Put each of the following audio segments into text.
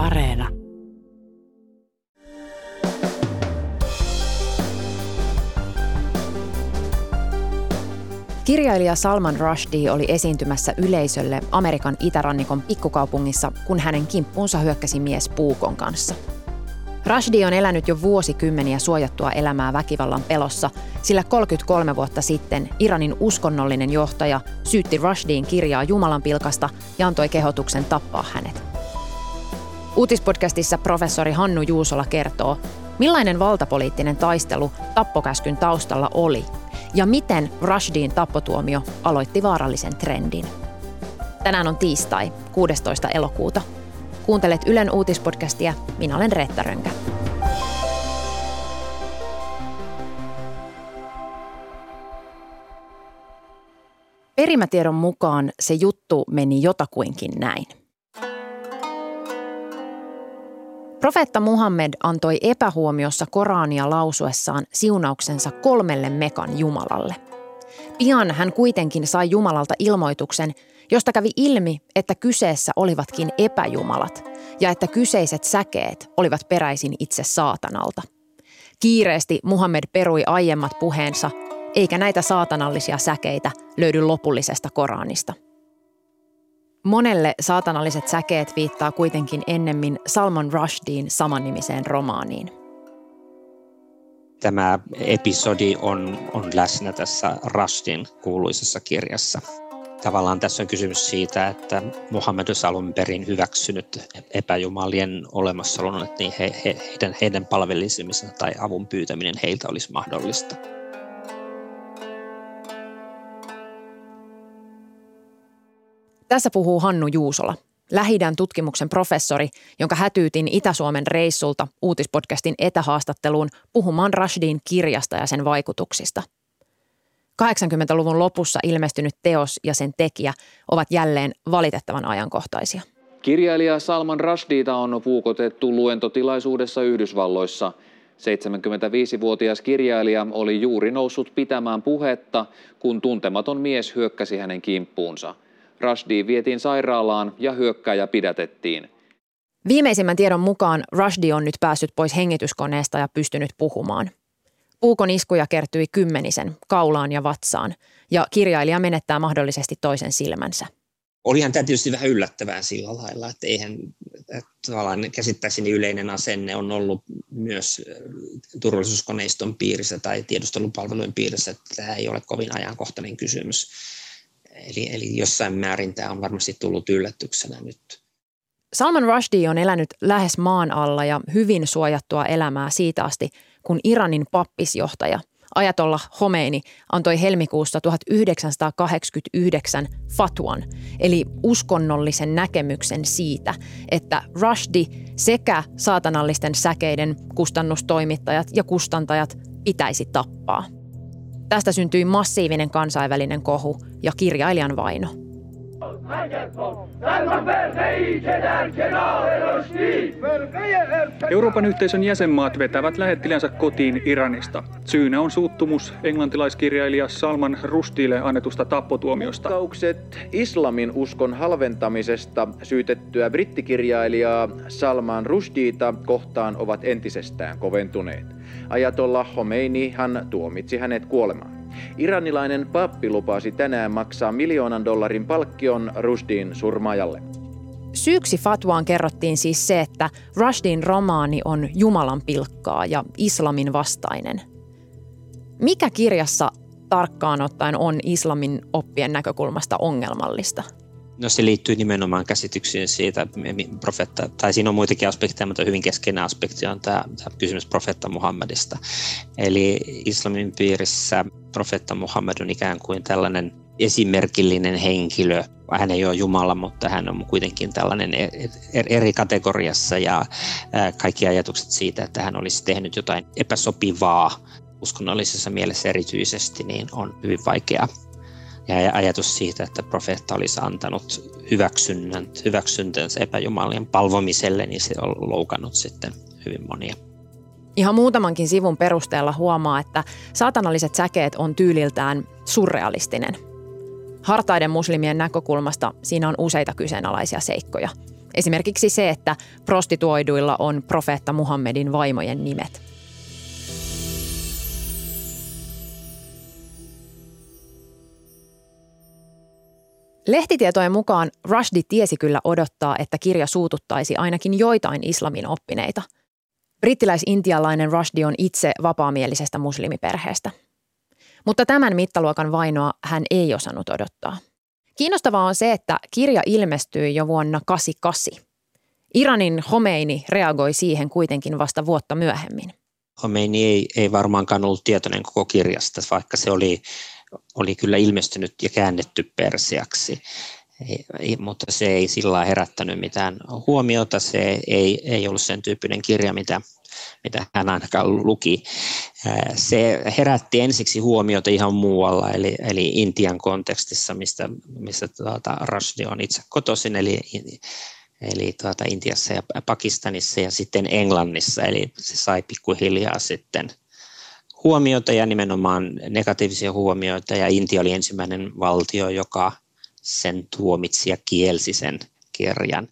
Areena. Kirjailija Salman Rushdie oli esiintymässä yleisölle Amerikan itärannikon pikkukaupungissa, kun hänen kimppuunsa hyökkäsi mies puukon kanssa. Rushdie on elänyt jo vuosikymmeniä suojattua elämää väkivallan pelossa, sillä 33 vuotta sitten Iranin uskonnollinen johtaja syytti Rushdien kirjaa Jumalan pilkasta ja antoi kehotuksen tappaa hänet. Uutispodcastissa professori Hannu Juusola kertoo, millainen valtapoliittinen taistelu tappokäskyn taustalla oli ja miten Rushdien tappotuomio aloitti vaarallisen trendin. Tänään on tiistai, 16. elokuuta. Kuuntelet Ylen uutispodcastia. Minä olen Reetta Rönkä. Perimätiedon mukaan se juttu meni jotakuinkin näin. Profeetta Muhammed antoi epähuomiossa Korania lausuessaan siunauksensa kolmelle mekan Jumalalle. Pian hän kuitenkin sai Jumalalta ilmoituksen, josta kävi ilmi, että kyseessä olivatkin epäjumalat ja että kyseiset säkeet olivat peräisin itse saatanalta. Kiireesti Muhammed perui aiemmat puheensa, eikä näitä saatanallisia säkeitä löydy lopullisesta Koranista – Monelle saatanalliset säkeet viittaa kuitenkin ennemmin Salman Rushdien samannimiseen romaaniin. Tämä episodi on, on läsnä tässä Rushdin kuuluisessa kirjassa. Tavallaan tässä on kysymys siitä, että Muhammed olisi alun perin hyväksynyt epäjumalien olemassaolon, että niin he, he, heidän, heidän palvelisimensa tai avun pyytäminen heiltä olisi mahdollista. Tässä puhuu Hannu Juusola, Lähidän tutkimuksen professori, jonka hätyytin Itä-Suomen reissulta uutispodcastin etähaastatteluun puhumaan Rashdin kirjasta ja sen vaikutuksista. 80-luvun lopussa ilmestynyt teos ja sen tekijä ovat jälleen valitettavan ajankohtaisia. Kirjailija Salman Rushdita on puukotettu luentotilaisuudessa Yhdysvalloissa. 75-vuotias kirjailija oli juuri noussut pitämään puhetta, kun tuntematon mies hyökkäsi hänen kimppuunsa – Rushdie vietiin sairaalaan ja hyökkääjä pidätettiin. Viimeisimmän tiedon mukaan Rushdie on nyt päässyt pois hengityskoneesta ja pystynyt puhumaan. Puukon iskuja kertyi kymmenisen, kaulaan ja vatsaan, ja kirjailija menettää mahdollisesti toisen silmänsä. Olihan tämä tietysti vähän yllättävää sillä lailla, että eihän että tavallaan käsittääkseni yleinen asenne on ollut myös turvallisuuskoneiston piirissä tai tiedustelupalvelujen piirissä, että tämä ei ole kovin ajankohtainen kysymys. Eli, eli jossain määrin tämä on varmasti tullut yllätyksenä nyt. Salman Rushdie on elänyt lähes maan alla ja hyvin suojattua elämää siitä asti, kun Iranin pappisjohtaja Ajatolla Homeini antoi helmikuussa 1989 fatwan, eli uskonnollisen näkemyksen siitä, että Rushdie sekä saatanallisten säkeiden kustannustoimittajat ja kustantajat pitäisi tappaa – Tästä syntyi massiivinen kansainvälinen kohu ja kirjailijan vaino. Euroopan yhteisön jäsenmaat vetävät lähettilänsä kotiin Iranista. Syynä on suuttumus englantilaiskirjailija Salman Rustille annetusta tappotuomiosta. Kaukset islamin uskon halventamisesta syytettyä brittikirjailijaa Salman Rushdita kohtaan ovat entisestään koventuneet. Ajatolla hän tuomitsi hänet kuolemaan. Iranilainen pappi lupasi tänään maksaa miljoonan dollarin palkkion Rushdin surmaajalle. Syyksi fatwaan kerrottiin siis se, että Rushdin romaani on Jumalan pilkkaa ja islamin vastainen. Mikä kirjassa tarkkaan ottaen on islamin oppien näkökulmasta ongelmallista – No se liittyy nimenomaan käsityksiin siitä, profetta, tai siinä on muitakin aspekteja, mutta hyvin keskeinen aspekti on tämä, tämä kysymys profetta Muhammedista. Eli islamin piirissä profetta Muhammed on ikään kuin tällainen esimerkillinen henkilö. Hän ei ole Jumala, mutta hän on kuitenkin tällainen e-, e-, eri kategoriassa ja kaikki ajatukset siitä, että hän olisi tehnyt jotain epäsopivaa uskonnollisessa mielessä erityisesti, niin on hyvin vaikea ja ajatus siitä, että profeetta olisi antanut hyväksynnän, hyväksyntänsä epäjumalien palvomiselle, niin se on loukannut sitten hyvin monia. Ihan muutamankin sivun perusteella huomaa, että saatanalliset säkeet on tyyliltään surrealistinen. Hartaiden muslimien näkökulmasta siinä on useita kyseenalaisia seikkoja. Esimerkiksi se, että prostituoiduilla on profeetta Muhammedin vaimojen nimet. Lehtitietojen mukaan Rushdie tiesi kyllä odottaa, että kirja suututtaisi ainakin joitain islamin oppineita. Brittiläis-intialainen Rushdie on itse vapaamielisestä muslimiperheestä. Mutta tämän mittaluokan vainoa hän ei osannut odottaa. Kiinnostavaa on se, että kirja ilmestyi jo vuonna 88. Iranin Homeini reagoi siihen kuitenkin vasta vuotta myöhemmin. Homeini ei, ei varmaankaan ollut tietoinen koko kirjasta, vaikka se oli oli kyllä ilmestynyt ja käännetty persiaksi, ei, mutta se ei sillä herättänyt mitään huomiota. Se ei, ei ollut sen tyyppinen kirja, mitä, mitä hän ainakaan luki. Se herätti ensiksi huomiota ihan muualla, eli, eli Intian kontekstissa, mistä, mistä tuota, Rushdie on itse kotoisin, eli, eli tuota, Intiassa ja Pakistanissa ja sitten Englannissa, eli se sai pikkuhiljaa sitten – huomiota ja nimenomaan negatiivisia huomioita ja Intia oli ensimmäinen valtio, joka sen tuomitsi ja kielsi sen kirjan.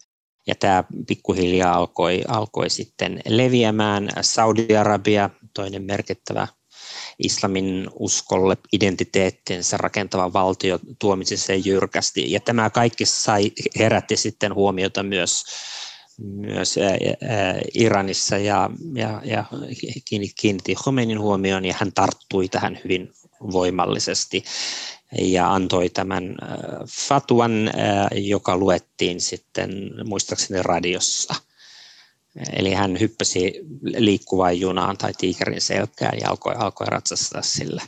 Ja tämä pikkuhiljaa alkoi, alkoi sitten leviämään. Saudi-Arabia, toinen merkittävä islamin uskolle identiteettinsä rakentava valtio tuomitsi sen jyrkästi. Ja tämä kaikki sai, herätti sitten huomiota myös myös Iranissa ja, ja, ja kiinnitti Khomeinin huomioon ja hän tarttui tähän hyvin voimallisesti ja antoi tämän fatuan, joka luettiin sitten muistaakseni radiossa. Eli hän hyppäsi liikkuvaan junaan tai tiikerin selkään ja alkoi, alkoi ratsastaa sillä.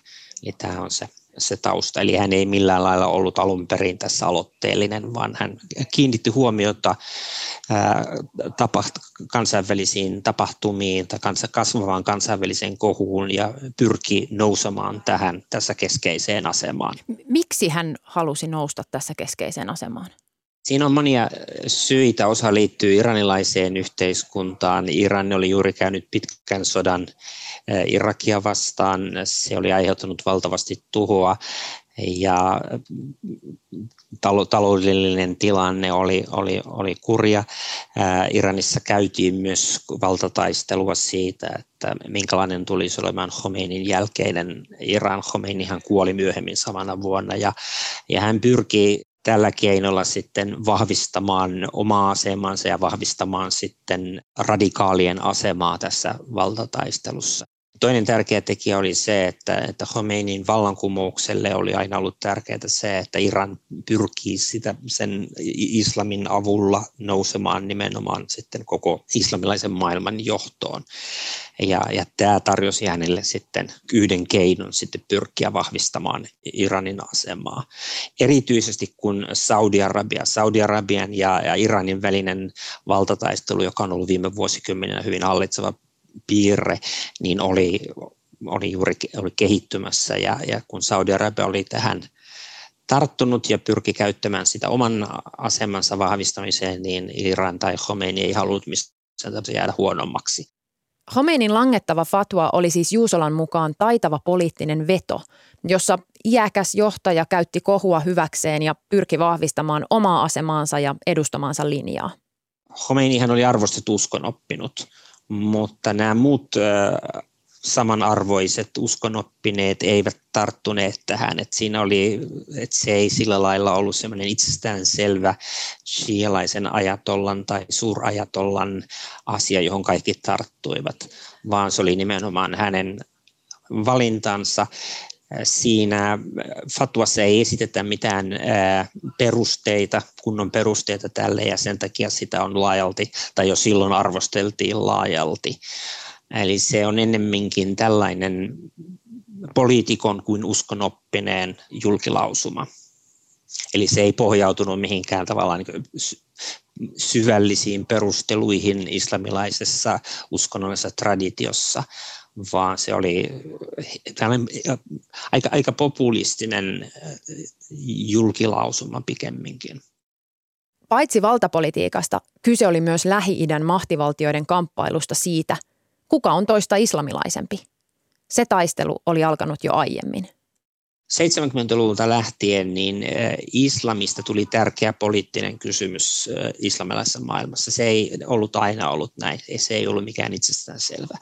Eli tämä on se se tausta. Eli hän ei millään lailla ollut alun perin tässä aloitteellinen, vaan hän kiinnitti huomiota tapaht- kansainvälisiin tapahtumiin tai kansa- kasvavaan kansainväliseen kohuun ja pyrki nousemaan tähän tässä keskeiseen asemaan. Miksi hän halusi nousta tässä keskeiseen asemaan? Siinä on monia syitä. Osa liittyy iranilaiseen yhteiskuntaan. Iran oli juuri käynyt pitkän sodan Irakia vastaan. Se oli aiheuttanut valtavasti tuhoa ja taloudellinen tilanne oli, oli, oli kurja. Iranissa käytiin myös valtataistelua siitä, että minkälainen tulisi olemaan Khomeinin jälkeinen Iran. Khomeinihan kuoli myöhemmin samana vuonna ja, ja hän pyrki tällä keinolla sitten vahvistamaan omaa asemansa ja vahvistamaan sitten radikaalien asemaa tässä valtataistelussa. Toinen tärkeä tekijä oli se, että, että Khomeinin vallankumoukselle oli aina ollut tärkeää se, että Iran pyrkii sitä sen islamin avulla nousemaan nimenomaan sitten koko islamilaisen maailman johtoon. Ja, ja tämä tarjosi hänelle sitten yhden keinon sitten pyrkiä vahvistamaan Iranin asemaa. Erityisesti kun Saudi-Arabia, Saudi-Arabian ja, ja Iranin välinen valtataistelu, joka on ollut viime vuosikymmeninä hyvin hallitseva piirre, niin oli, oli juuri oli kehittymässä ja, ja kun Saudi-Arabia oli tähän tarttunut ja pyrki käyttämään sitä oman asemansa vahvistamiseen, niin Iran tai Khomeini ei halunnut missään jäädä huonommaksi. Khomeinin langettava fatwa oli siis Juusolan mukaan taitava poliittinen veto, jossa iäkäs johtaja käytti kohua hyväkseen ja pyrki vahvistamaan omaa asemaansa ja edustamaansa linjaa. Khomeinihan oli arvostettu uskonoppinut mutta nämä muut samanarvoiset uskonoppineet eivät tarttuneet tähän, että siinä oli, että se ei sillä lailla ollut semmoinen itsestäänselvä shialaisen ajatollan tai suurajatollan asia, johon kaikki tarttuivat, vaan se oli nimenomaan hänen valintansa. Siinä fatwassa ei esitetä mitään perusteita, kunnon perusteita tälle ja sen takia sitä on laajalti, tai jo silloin arvosteltiin laajalti. Eli se on ennemminkin tällainen poliitikon kuin uskonoppineen julkilausuma. Eli se ei pohjautunut mihinkään tavallaan niin syvällisiin perusteluihin islamilaisessa uskonnollisessa traditiossa, vaan se oli aika, aika populistinen julkilausuma pikemminkin. Paitsi valtapolitiikasta, kyse oli myös Lähi-idän mahtivaltioiden kamppailusta siitä, kuka on toista islamilaisempi. Se taistelu oli alkanut jo aiemmin. 70-luvulta lähtien niin islamista tuli tärkeä poliittinen kysymys islamilaisessa maailmassa. Se ei ollut aina ollut näin, se ei ollut mikään itsestäänselvä.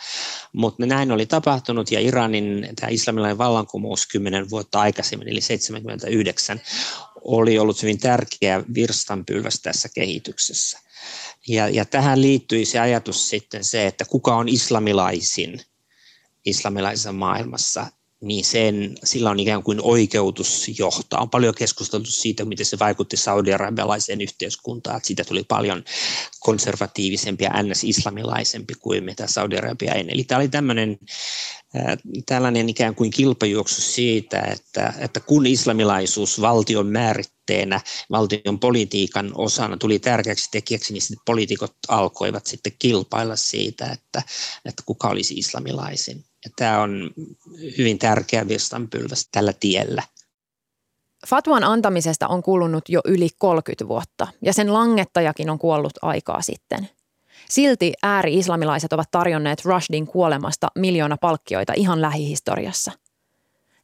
Mutta näin oli tapahtunut ja Iranin tämä islamilainen vallankumous 10 vuotta aikaisemmin, eli 79, oli ollut hyvin tärkeä virstanpylväs tässä kehityksessä. Ja, ja tähän liittyi se ajatus sitten se, että kuka on islamilaisin islamilaisessa maailmassa niin sen, sillä on ikään kuin oikeutus johtaa. On paljon keskusteltu siitä, miten se vaikutti saudi-arabialaiseen yhteiskuntaan, että siitä tuli paljon konservatiivisempi ja ns-islamilaisempi kuin mitä Saudi-Arabia ennen. Eli tämä oli tämmöinen tällainen ikään kuin kilpajuoksu siitä, että, että kun islamilaisuus valtion määritteenä, valtion politiikan osana tuli tärkeäksi tekijäksi, niin sitten poliitikot alkoivat sitten kilpailla siitä, että, että kuka olisi islamilaisin. Ja tämä on hyvin tärkeä virstanpylväs tällä tiellä. Fatwan antamisesta on kulunut jo yli 30 vuotta ja sen langettajakin on kuollut aikaa sitten. Silti ääri-islamilaiset ovat tarjonneet Rushdin kuolemasta miljoona palkkioita ihan lähihistoriassa.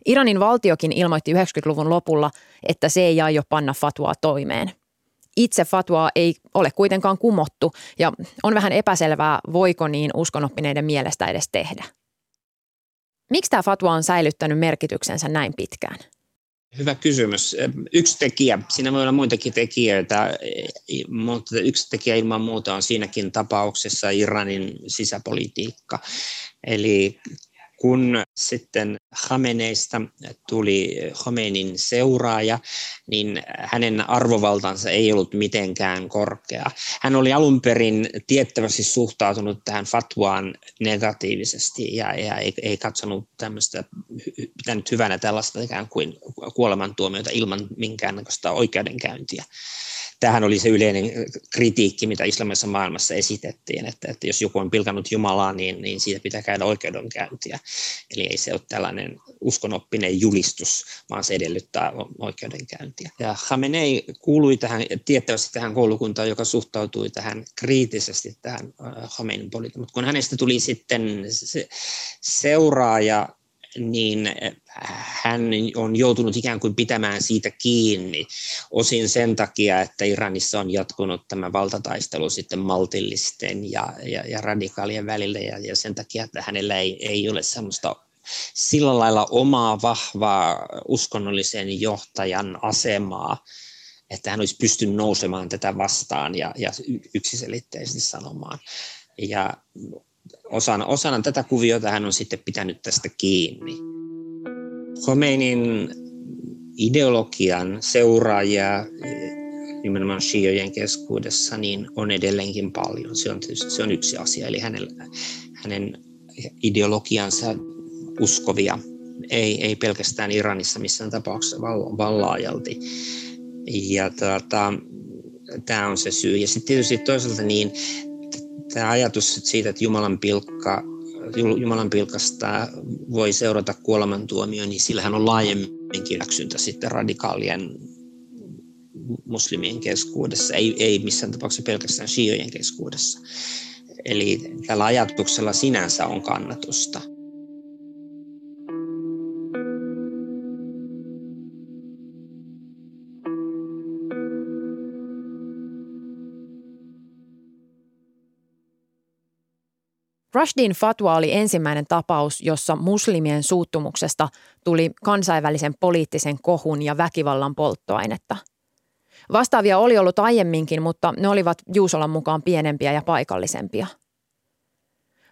Iranin valtiokin ilmoitti 90-luvun lopulla, että se ei aio panna fatwaa toimeen. Itse fatwaa ei ole kuitenkaan kumottu ja on vähän epäselvää, voiko niin uskonoppineiden mielestä edes tehdä. Miksi tämä fatwa on säilyttänyt merkityksensä näin pitkään? Hyvä kysymys. Yksi tekijä, siinä voi olla muitakin tekijöitä, mutta yksi tekijä ilman muuta on siinäkin tapauksessa Iranin sisäpolitiikka. Eli kun sitten Khameneista tuli Khomeinin seuraaja, niin hänen arvovaltansa ei ollut mitenkään korkea. Hän oli alun perin tiettävästi suhtautunut tähän fatwaan negatiivisesti ja, ja ei, ei katsonut tämmöistä, pitänyt hyvänä tällaista ikään kuin kuolemantuomiota ilman minkäännäköistä oikeudenkäyntiä tähän oli se yleinen kritiikki, mitä islamissa maailmassa esitettiin, että, että jos joku on pilkannut Jumalaa, niin, niin siitä pitää käydä oikeudenkäyntiä. Eli ei se ole tällainen uskonoppinen julistus, vaan se edellyttää oikeudenkäyntiä. Ja Khamenei kuului tähän, tiettävästi tähän koulukuntaan, joka suhtautui tähän kriittisesti tähän äh, Khomeinin politiikkaan. Mutta kun hänestä tuli sitten se seuraaja niin hän on joutunut ikään kuin pitämään siitä kiinni. Osin sen takia, että Iranissa on jatkunut tämä valtataistelu sitten maltillisten ja, ja, ja radikaalien välillä ja, ja sen takia, että hänellä ei, ei ole sellaista sillä lailla omaa vahvaa uskonnollisen johtajan asemaa, että hän olisi pystynyt nousemaan tätä vastaan ja, ja yksiselitteisesti sanomaan. Ja osana, osana tätä kuviota hän on sitten pitänyt tästä kiinni. Khomeinin ideologian seuraajia nimenomaan shiojen keskuudessa niin on edelleenkin paljon. Se on, se on yksi asia, eli hänen, hänen ideologiansa uskovia, ei, ei pelkästään Iranissa missään tapauksessa, vaan, vaan laajalti. Ja tuota, tämä on se syy. Ja sitten tietysti toisaalta niin tämä ajatus siitä, että Jumalan pilkka Jumalan pilkasta voi seurata kuolemantuomio, niin sillähän on laajemminkin hyväksyntä sitten radikaalien muslimien keskuudessa, ei, ei missään tapauksessa pelkästään shiojen keskuudessa. Eli tällä ajatuksella sinänsä on kannatusta. Rushdin fatwa oli ensimmäinen tapaus, jossa muslimien suuttumuksesta tuli kansainvälisen poliittisen kohun ja väkivallan polttoainetta. Vastaavia oli ollut aiemminkin, mutta ne olivat Juusolan mukaan pienempiä ja paikallisempia.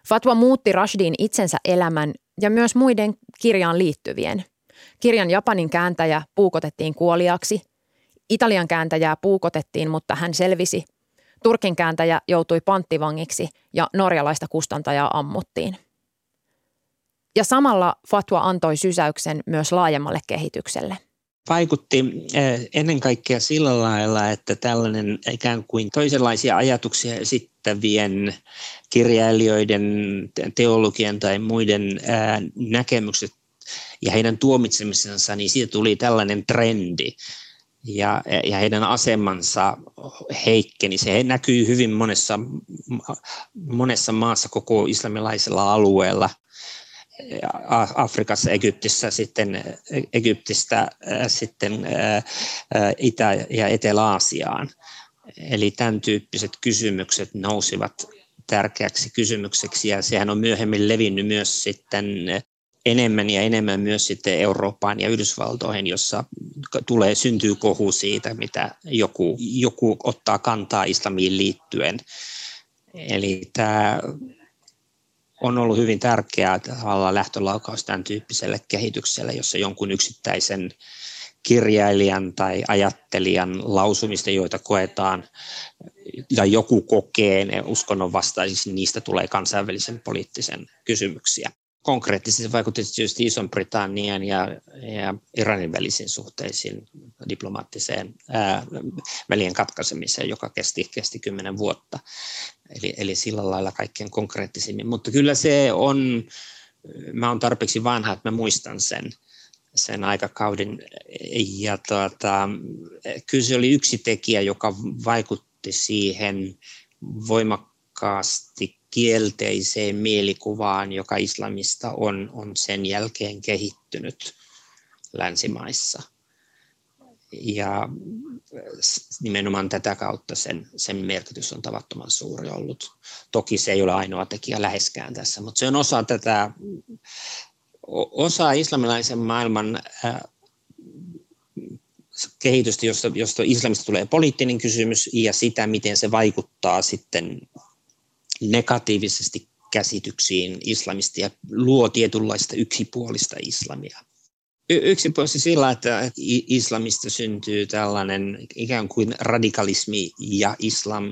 Fatwa muutti Rushdin itsensä elämän ja myös muiden kirjaan liittyvien. Kirjan Japanin kääntäjä puukotettiin kuoliaksi. Italian kääntäjää puukotettiin, mutta hän selvisi – Turkin kääntäjä joutui panttivangiksi ja norjalaista kustantajaa ammuttiin. Ja samalla Fatwa antoi sysäyksen myös laajemmalle kehitykselle. Vaikutti eh, ennen kaikkea sillä lailla, että tällainen ikään kuin toisenlaisia ajatuksia esittävien kirjailijoiden, teologian tai muiden eh, näkemykset ja heidän tuomitsemisensa, niin siitä tuli tällainen trendi, ja, ja heidän asemansa heikkeni. Se näkyy hyvin monessa, monessa maassa koko islamilaisella alueella. Afrikassa, Egyptissä, sitten Egyptistä sitten Itä- ja Etelä-Aasiaan. Eli tämän tyyppiset kysymykset nousivat tärkeäksi kysymykseksi ja sehän on myöhemmin levinnyt myös sitten enemmän ja enemmän myös sitten Eurooppaan ja Yhdysvaltoihin, jossa tulee, syntyy kohu siitä, mitä joku, joku ottaa kantaa islamiin liittyen. Eli tämä on ollut hyvin tärkeää tavallaan lähtölaukaus tämän tyyppiselle kehitykselle, jossa jonkun yksittäisen kirjailijan tai ajattelijan lausumista, joita koetaan ja joku kokee ne uskonnon vastaisiksi, niistä tulee kansainvälisen poliittisen kysymyksiä konkreettisesti vaikutti tietysti Ison-Britannian ja, ja Iranin välisiin suhteisiin diplomaattiseen ää, välien katkaisemiseen, joka kesti, kesti kymmenen vuotta. Eli, eli sillä lailla kaikkein konkreettisimmin. Mutta kyllä se on, mä olen tarpeeksi vanha, että mä muistan sen, sen aikakauden. Ja tuota, kyllä se oli yksi tekijä, joka vaikutti siihen voimakkaasti kielteiseen mielikuvaan, joka islamista on, on sen jälkeen kehittynyt länsimaissa. Ja nimenomaan tätä kautta sen, sen merkitys on tavattoman suuri ollut. Toki se ei ole ainoa tekijä läheskään tässä, mutta se on osa tätä, osa islamilaisen maailman kehitystä, josta, josta islamista tulee poliittinen kysymys ja sitä, miten se vaikuttaa sitten negatiivisesti käsityksiin islamista ja luo tietynlaista yksipuolista islamia. Y- yksipuolisesti sillä, että islamista syntyy tällainen ikään kuin radikalismi ja islam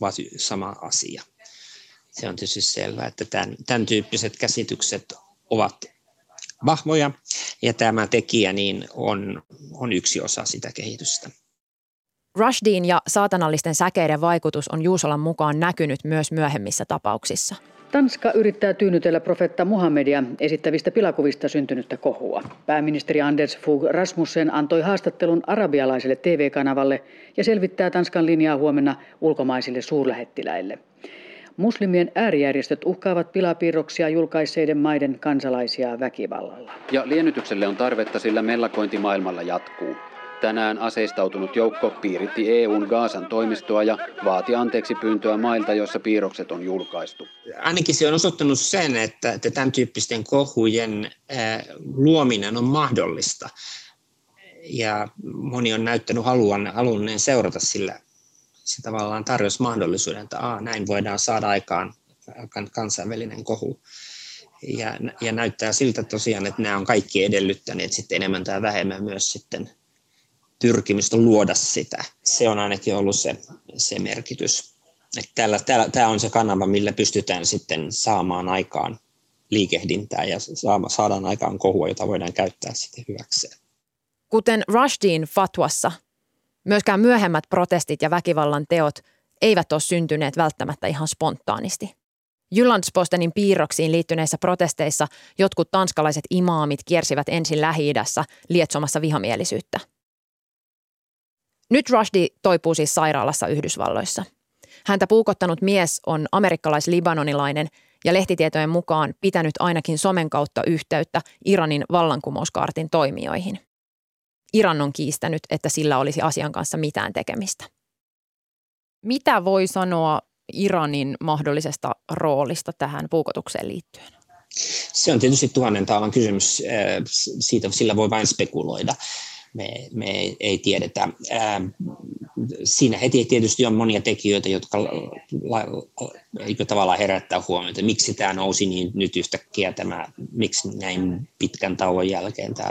ovat sama asia. Se on tietysti selvää, että tämän, tämän tyyppiset käsitykset ovat vahvoja ja tämä tekijä niin on, on yksi osa sitä kehitystä. Rushdin ja saatanallisten säkeiden vaikutus on Juusolan mukaan näkynyt myös myöhemmissä tapauksissa. Tanska yrittää tyynnytellä profetta Muhammedia esittävistä pilakuvista syntynyttä kohua. Pääministeri Anders Fogh Rasmussen antoi haastattelun arabialaiselle TV-kanavalle ja selvittää Tanskan linjaa huomenna ulkomaisille suurlähettiläille. Muslimien äärijärjestöt uhkaavat pilapiirroksia julkaisseiden maiden kansalaisia väkivallalla. Ja liennytykselle on tarvetta, sillä mellakointi maailmalla jatkuu. Tänään aseistautunut joukko piiritti EUn Gaasan toimistoa ja vaati anteeksi pyyntöä mailta, joissa piirrokset on julkaistu. Ainakin se on osoittanut sen, että, että tämän tyyppisten kohujen luominen on mahdollista. Ja moni on näyttänyt haluan, halunneen seurata sillä. Se tavallaan tarjosi mahdollisuuden, että Aa, näin voidaan saada aikaan kansainvälinen kohu. Ja, ja näyttää siltä tosiaan, että nämä on kaikki edellyttäneet sitten enemmän tai vähemmän myös sitten pyrkimystä luoda sitä. Se on ainakin ollut se, se merkitys. Tämä on se kanava, millä pystytään sitten saamaan aikaan liikehdintää ja saadaan aikaan kohua, jota voidaan käyttää sitten hyväkseen. Kuten Rushdin fatwassa, myöskään myöhemmät protestit ja väkivallan teot eivät ole syntyneet välttämättä ihan spontaanisti. Jyllandspostenin piirroksiin liittyneissä protesteissa jotkut tanskalaiset imaamit kiersivät ensin Lähi-idässä lietsomassa vihamielisyyttä – nyt Rushdie toipuu siis sairaalassa Yhdysvalloissa. Häntä puukottanut mies on amerikkalais-libanonilainen ja lehtitietojen mukaan pitänyt ainakin somen kautta yhteyttä Iranin vallankumouskaartin toimijoihin. Iran on kiistänyt, että sillä olisi asian kanssa mitään tekemistä. Mitä voi sanoa Iranin mahdollisesta roolista tähän puukotukseen liittyen? Se on tietysti tuhannen taalan kysymys. Siitä sillä voi vain spekuloida me, me ei tiedetä. Ää, siinä heti tietysti on monia tekijöitä, jotka la, la, tavallaan herättää huomiota, miksi tämä nousi niin nyt yhtäkkiä, tämä, miksi näin pitkän tauon jälkeen tämä,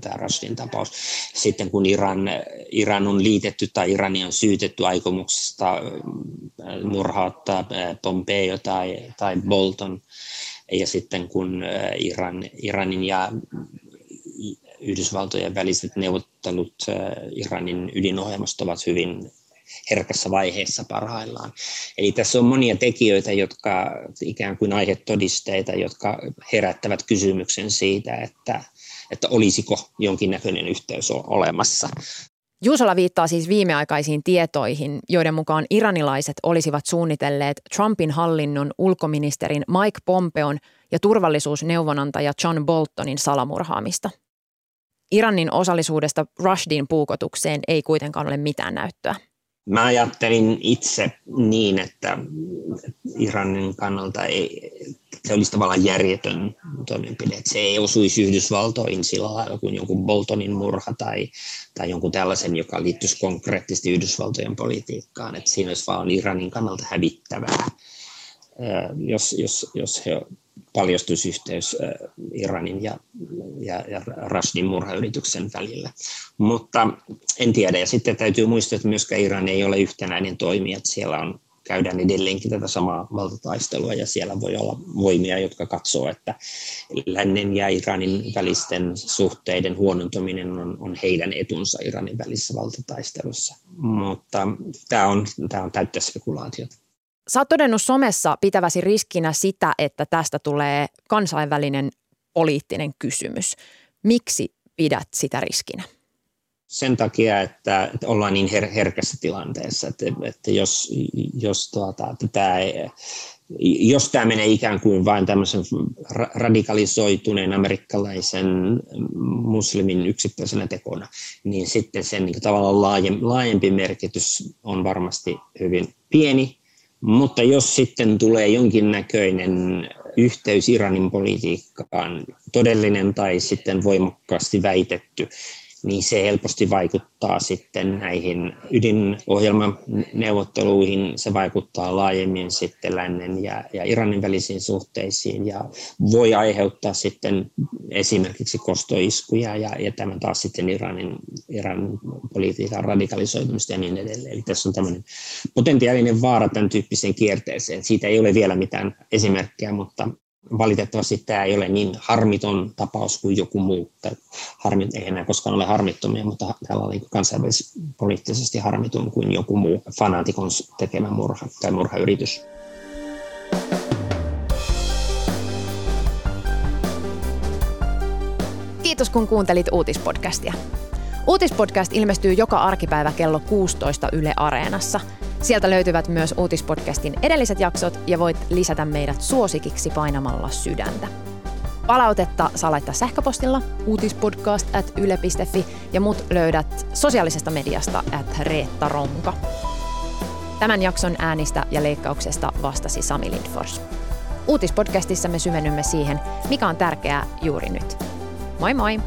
tämä Rashdin tapaus. Sitten kun Iran, Iran on liitetty tai Irani on syytetty aikomuksesta murhauttaa Pompeo tai, tai Bolton, ja sitten kun Iran, Iranin ja Yhdysvaltojen väliset neuvottelut äh, Iranin ydinohjelmasta ovat hyvin herkässä vaiheessa parhaillaan. Eli tässä on monia tekijöitä, jotka ikään kuin aihetodisteita, jotka herättävät kysymyksen siitä, että, että olisiko jonkinnäköinen yhteys olemassa. Juusola viittaa siis viimeaikaisiin tietoihin, joiden mukaan iranilaiset olisivat suunnitelleet Trumpin hallinnon ulkoministerin Mike Pompeon ja turvallisuusneuvonantaja John Boltonin salamurhaamista. Iranin osallisuudesta Rushdin puukotukseen ei kuitenkaan ole mitään näyttöä. Mä ajattelin itse niin, että Iranin kannalta ei, se olisi tavallaan järjetön toimenpide, se ei osuisi Yhdysvaltoihin sillä lailla kuin jonkun Boltonin murha tai, tai jonkun tällaisen, joka liittyisi konkreettisesti Yhdysvaltojen politiikkaan, että siinä olisi vaan Iranin kannalta hävittävää, jos, jos, jos he paljastusyhteys Iranin ja, ja, ja Rashdin murhayrityksen välillä. Mutta en tiedä, ja sitten täytyy muistaa, että myöskään Iran ei ole yhtenäinen toimija, että siellä on käydään edelleenkin tätä samaa valtataistelua ja siellä voi olla voimia, jotka katsoo, että lännen ja Iranin välisten suhteiden huonontuminen on, on heidän etunsa Iranin välissä valtataistelussa. Mutta tämä on, tämä on täyttä spekulaatiota. Sä oot todennut somessa pitäväsi riskinä sitä, että tästä tulee kansainvälinen poliittinen kysymys. Miksi pidät sitä riskinä? Sen takia, että, että ollaan niin her- herkässä tilanteessa, että, että jos, jos, tuota, tämä jos tämä menee ikään kuin vain tämmöisen radikalisoituneen amerikkalaisen muslimin yksittäisenä tekona, niin sitten sen niin tavallaan laajempi merkitys on varmasti hyvin pieni mutta jos sitten tulee jonkinnäköinen yhteys Iranin politiikkaan, todellinen tai sitten voimakkaasti väitetty, niin se helposti vaikuttaa sitten näihin ydinohjelmaneuvotteluihin, se vaikuttaa laajemmin sitten lännen ja, ja Iranin välisiin suhteisiin ja voi aiheuttaa sitten esimerkiksi kostoiskuja ja, ja tämä taas sitten Iranin, Iranin politiikan radikalisoitumista ja niin edelleen. Eli tässä on tämmöinen potentiaalinen vaara tämän tyyppiseen kierteeseen. Siitä ei ole vielä mitään esimerkkejä, mutta valitettavasti tämä ei ole niin harmiton tapaus kuin joku muu. Harmi, ei enää koskaan ole harmittomia, mutta täällä oli kansainvälisesti poliittisesti harmiton kuin joku muu fanaatikon tekemä murha tai murhayritys. Kiitos kun kuuntelit uutispodcastia. Uutispodcast ilmestyy joka arkipäivä kello 16 Yle Areenassa – Sieltä löytyvät myös uutispodcastin edelliset jaksot ja voit lisätä meidät suosikiksi painamalla sydäntä. Palautetta saa laittaa sähköpostilla uutispodcast at yle.fi ja mut löydät sosiaalisesta mediasta at Reetta Ronka. Tämän jakson äänistä ja leikkauksesta vastasi Sami Lindfors. Uutispodcastissa me syvennymme siihen, mikä on tärkeää juuri nyt. Moi moi!